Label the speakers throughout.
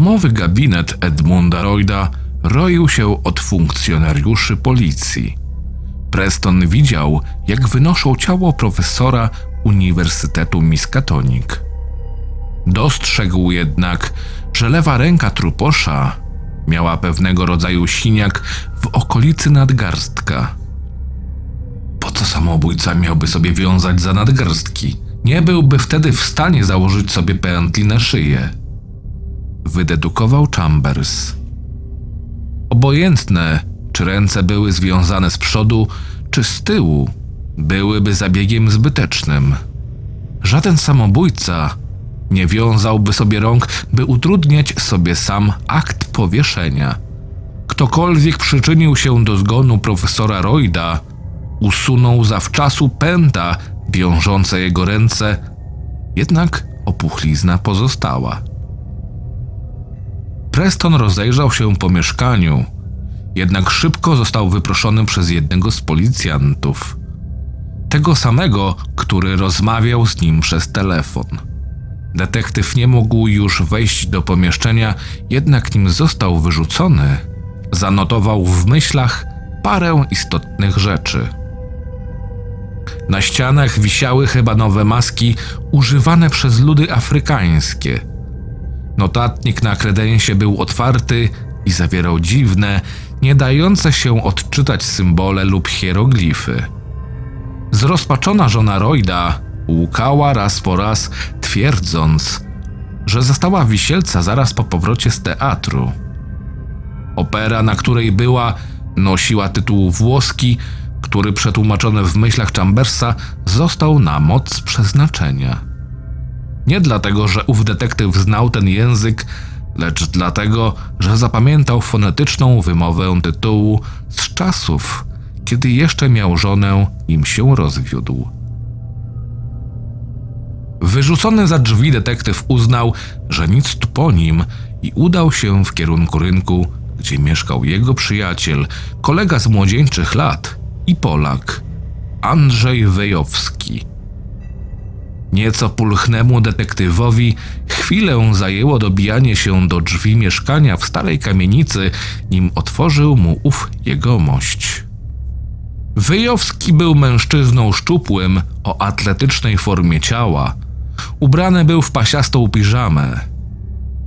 Speaker 1: Domowy gabinet Edmunda Lloyda roił się od funkcjonariuszy policji. Preston widział, jak wynoszą ciało profesora Uniwersytetu Miskatonic. Dostrzegł jednak, że lewa ręka truposza miała pewnego rodzaju siniak w okolicy nadgarstka. Po co samobójca miałby sobie wiązać za nadgarstki? Nie byłby wtedy w stanie założyć sobie pętli na szyję. Wydedukował Chambers. Obojętne, czy ręce były związane z przodu, czy z tyłu, byłyby zabiegiem zbytecznym. Żaden samobójca nie wiązałby sobie rąk, by utrudniać sobie sam akt powieszenia. Ktokolwiek przyczynił się do zgonu profesora Royda, usunął zawczasu pęta wiążące jego ręce, jednak opuchlizna pozostała. Preston rozejrzał się po mieszkaniu, jednak szybko został wyproszony przez jednego z policjantów. Tego samego, który rozmawiał z nim przez telefon. Detektyw nie mógł już wejść do pomieszczenia, jednak nim został wyrzucony, zanotował w myślach parę istotnych rzeczy. Na ścianach wisiały chyba nowe maski używane przez ludy afrykańskie. Notatnik na kredensie był otwarty i zawierał dziwne, nie dające się odczytać symbole lub hieroglify. Zrozpaczona żona Royda łukała raz po raz, twierdząc, że zastała wisielca zaraz po powrocie z teatru. Opera, na której była, nosiła tytuł włoski, który przetłumaczony w myślach Chambersa został na moc przeznaczenia. Nie dlatego, że ów detektyw znał ten język, lecz dlatego, że zapamiętał fonetyczną wymowę tytułu z czasów, kiedy jeszcze miał żonę, im się rozwiódł. Wyrzucony za drzwi detektyw uznał, że nic tu po nim i udał się w kierunku rynku, gdzie mieszkał jego przyjaciel, kolega z młodzieńczych lat i Polak, Andrzej Wejowski. Nieco pulchnemu detektywowi chwilę zajęło dobijanie się do drzwi mieszkania w starej kamienicy, nim otworzył mu ów jegomość. Wyjowski był mężczyzną szczupłym, o atletycznej formie ciała. Ubrany był w pasiastą piżamę.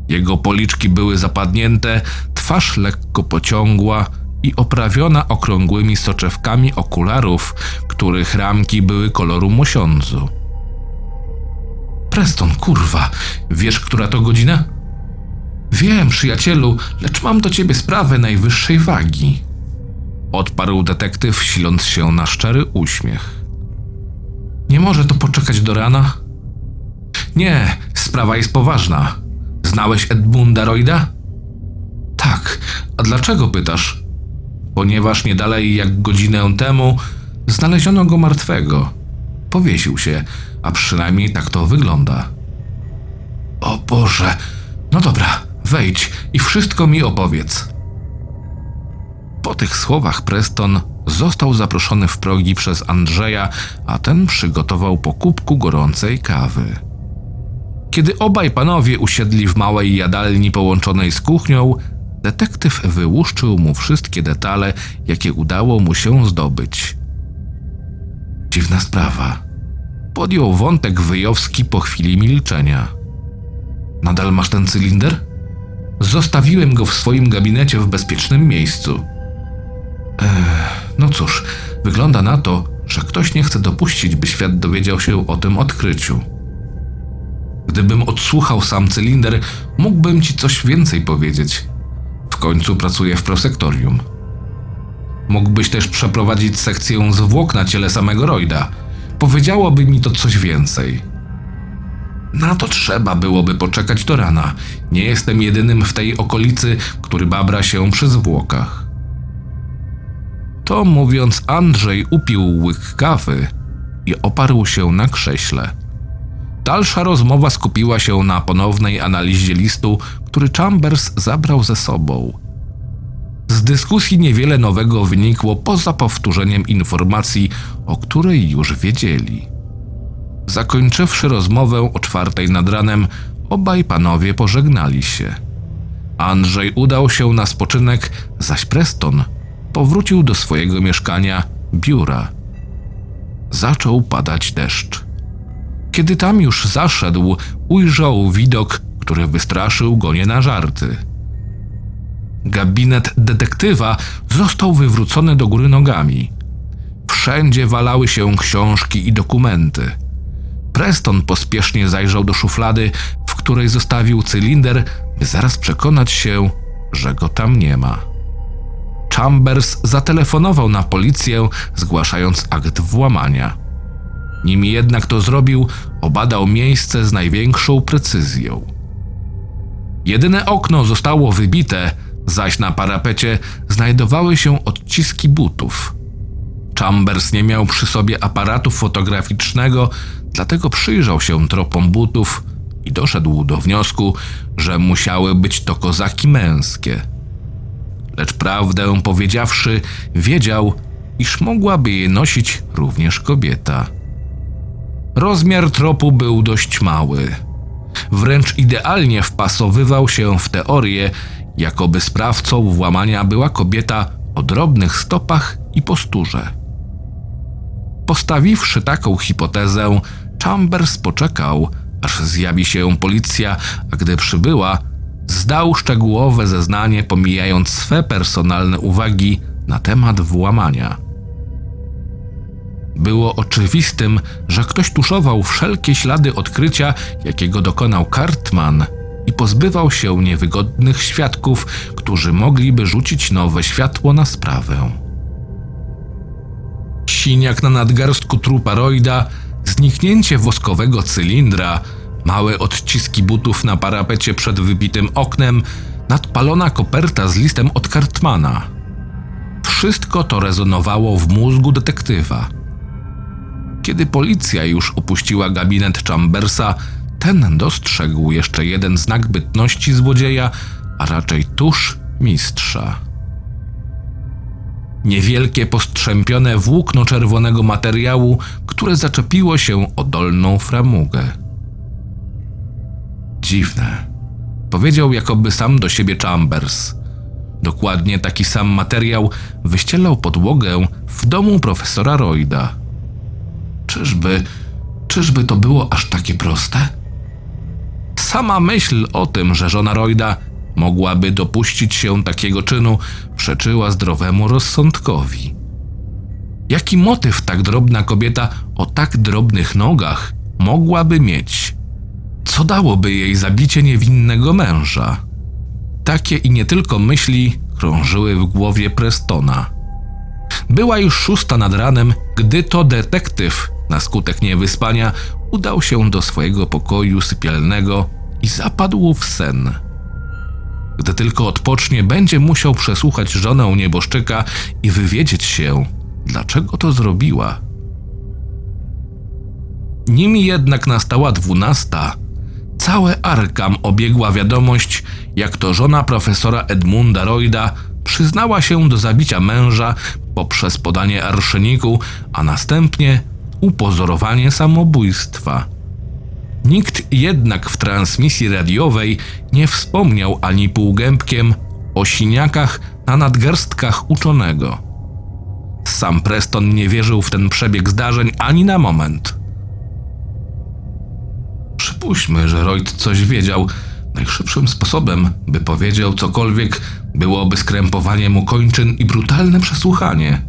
Speaker 1: Jego policzki były zapadnięte, twarz lekko pociągła i oprawiona okrągłymi soczewkami okularów, których ramki były koloru mosiądzu. Preston, kurwa, wiesz, która to godzina? Wiem, przyjacielu, lecz mam do ciebie sprawę najwyższej wagi. Odparł detektyw, siląc się na szczery uśmiech. Nie może to poczekać do rana? Nie, sprawa jest poważna. Znałeś Edmunda Royda? Tak, a dlaczego pytasz? Ponieważ nie dalej jak godzinę temu znaleziono go martwego. Powiesił się, a przynajmniej tak to wygląda. O Boże, no dobra, wejdź i wszystko mi opowiedz. Po tych słowach Preston został zaproszony w progi przez Andrzeja, a ten przygotował po kubku gorącej kawy. Kiedy obaj panowie usiedli w małej jadalni połączonej z kuchnią, detektyw wyłuszczył mu wszystkie detale, jakie udało mu się zdobyć. Dziwna sprawa. Podjął wątek wyjowski po chwili milczenia. Nadal masz ten cylinder? Zostawiłem go w swoim gabinecie w bezpiecznym miejscu. Ech, no cóż, wygląda na to, że ktoś nie chce dopuścić, by świat dowiedział się o tym odkryciu. Gdybym odsłuchał sam cylinder, mógłbym ci coś więcej powiedzieć. W końcu pracuję w prosektorium. Mógłbyś też przeprowadzić sekcję zwłok na ciele samego Royda. Powiedziałoby mi to coś więcej. Na to trzeba byłoby poczekać do rana. Nie jestem jedynym w tej okolicy, który babra się przy zwłokach. To mówiąc, Andrzej upił łyk kawy i oparł się na krześle. Dalsza rozmowa skupiła się na ponownej analizie listu, który Chambers zabrał ze sobą. Z dyskusji niewiele nowego wynikło poza powtórzeniem informacji, o której już wiedzieli. Zakończywszy rozmowę o czwartej nad ranem, obaj panowie pożegnali się. Andrzej udał się na spoczynek, zaś Preston powrócił do swojego mieszkania, biura. Zaczął padać deszcz. Kiedy tam już zaszedł, ujrzał widok, który wystraszył go nie na żarty. Gabinet detektywa został wywrócony do góry nogami. Wszędzie walały się książki i dokumenty. Preston pospiesznie zajrzał do szuflady, w której zostawił cylinder, by zaraz przekonać się, że go tam nie ma. Chambers zatelefonował na policję, zgłaszając akt włamania. Nim jednak to zrobił, obadał miejsce z największą precyzją. Jedyne okno zostało wybite, zaś na parapecie znajdowały się odciski butów. Chambers nie miał przy sobie aparatu fotograficznego, dlatego przyjrzał się tropom butów i doszedł do wniosku, że musiały być to kozaki męskie. Lecz prawdę powiedziawszy, wiedział, iż mogłaby je nosić również kobieta. Rozmiar tropu był dość mały. Wręcz idealnie wpasowywał się w teorię, jakoby sprawcą włamania była kobieta o drobnych stopach i posturze. Postawiwszy taką hipotezę, Chambers poczekał, aż zjawi się policja, a gdy przybyła, zdał szczegółowe zeznanie, pomijając swe personalne uwagi na temat włamania. Było oczywistym, że ktoś tuszował wszelkie ślady odkrycia, jakiego dokonał Cartman pozbywał się niewygodnych świadków, którzy mogliby rzucić nowe światło na sprawę. Siniak na nadgarstku trupa Royda, zniknięcie woskowego cylindra, małe odciski butów na parapecie przed wybitym oknem, nadpalona koperta z listem od Cartmana. Wszystko to rezonowało w mózgu detektywa. Kiedy policja już opuściła gabinet Chambersa, ten dostrzegł jeszcze jeden znak bytności złodzieja, a raczej tusz mistrza. Niewielkie postrzępione włókno czerwonego materiału, które zaczepiło się o dolną framugę. Dziwne, powiedział jakoby sam do siebie Chambers. Dokładnie taki sam materiał wyścielał podłogę w domu profesora Royda. Czyżby, czyżby to było aż takie proste? Sama myśl o tym, że żona Royda mogłaby dopuścić się takiego czynu, przeczyła zdrowemu rozsądkowi. Jaki motyw tak drobna kobieta o tak drobnych nogach mogłaby mieć? Co dałoby jej zabicie niewinnego męża? Takie i nie tylko myśli krążyły w głowie Prestona. Była już szósta nad ranem, gdy to detektyw, na skutek niewyspania, udał się do swojego pokoju sypialnego i zapadł w sen. Gdy tylko odpocznie, będzie musiał przesłuchać żonę nieboszczyka i wywiedzieć się, dlaczego to zrobiła. Nim jednak nastała dwunasta, całe Arkam obiegła wiadomość, jak to żona profesora Edmunda Royda przyznała się do zabicia męża poprzez podanie arszeniku, a następnie upozorowanie samobójstwa. Nikt jednak w transmisji radiowej nie wspomniał ani półgębkiem o siniakach na nadgarstkach uczonego. Sam Preston nie wierzył w ten przebieg zdarzeń ani na moment. Przypuśćmy, że Royd coś wiedział. Najszybszym sposobem, by powiedział cokolwiek, byłoby skrępowanie mu kończyn i brutalne przesłuchanie.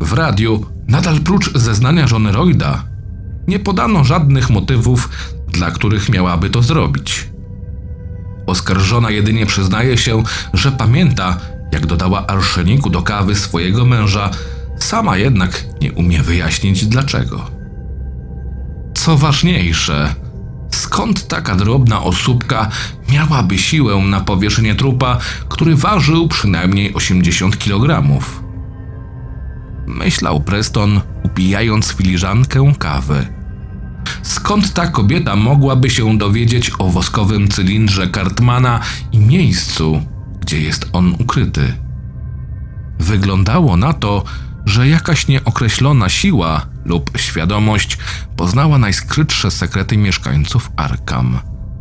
Speaker 1: W radiu, nadal prócz zeznania żony Royda, nie podano żadnych motywów, dla których miałaby to zrobić. Oskarżona jedynie przyznaje się, że pamięta, jak dodała arszeniku do kawy swojego męża, sama jednak nie umie wyjaśnić dlaczego. Co ważniejsze, skąd taka drobna osóbka miałaby siłę na powierzchnię trupa, który ważył przynajmniej 80 kg? Myślał Preston, upijając filiżankę kawy. Skąd ta kobieta mogłaby się dowiedzieć o woskowym cylindrze Cartmana i miejscu, gdzie jest on ukryty? Wyglądało na to, że jakaś nieokreślona siła lub świadomość poznała najskrytsze sekrety mieszkańców Arkam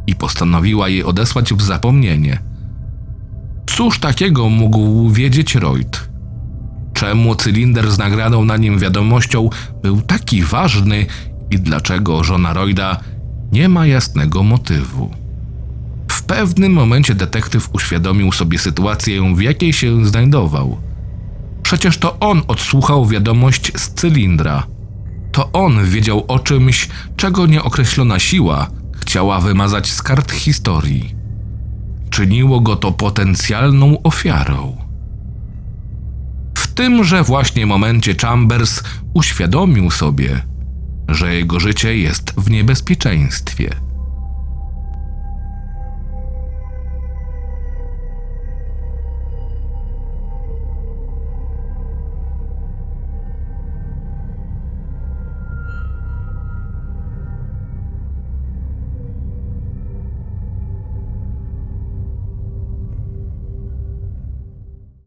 Speaker 1: i postanowiła je odesłać w zapomnienie. Cóż takiego mógł wiedzieć Reut? Czemu cylinder z nagradą na nim wiadomością był taki ważny i dlaczego żona Royda nie ma jasnego motywu? W pewnym momencie detektyw uświadomił sobie sytuację, w jakiej się znajdował. Przecież to on odsłuchał wiadomość z cylindra. To on wiedział o czymś, czego nieokreślona siła chciała wymazać z kart historii. Czyniło go to potencjalną ofiarą. Tymże właśnie momencie Chambers uświadomił sobie, że jego życie jest w niebezpieczeństwie.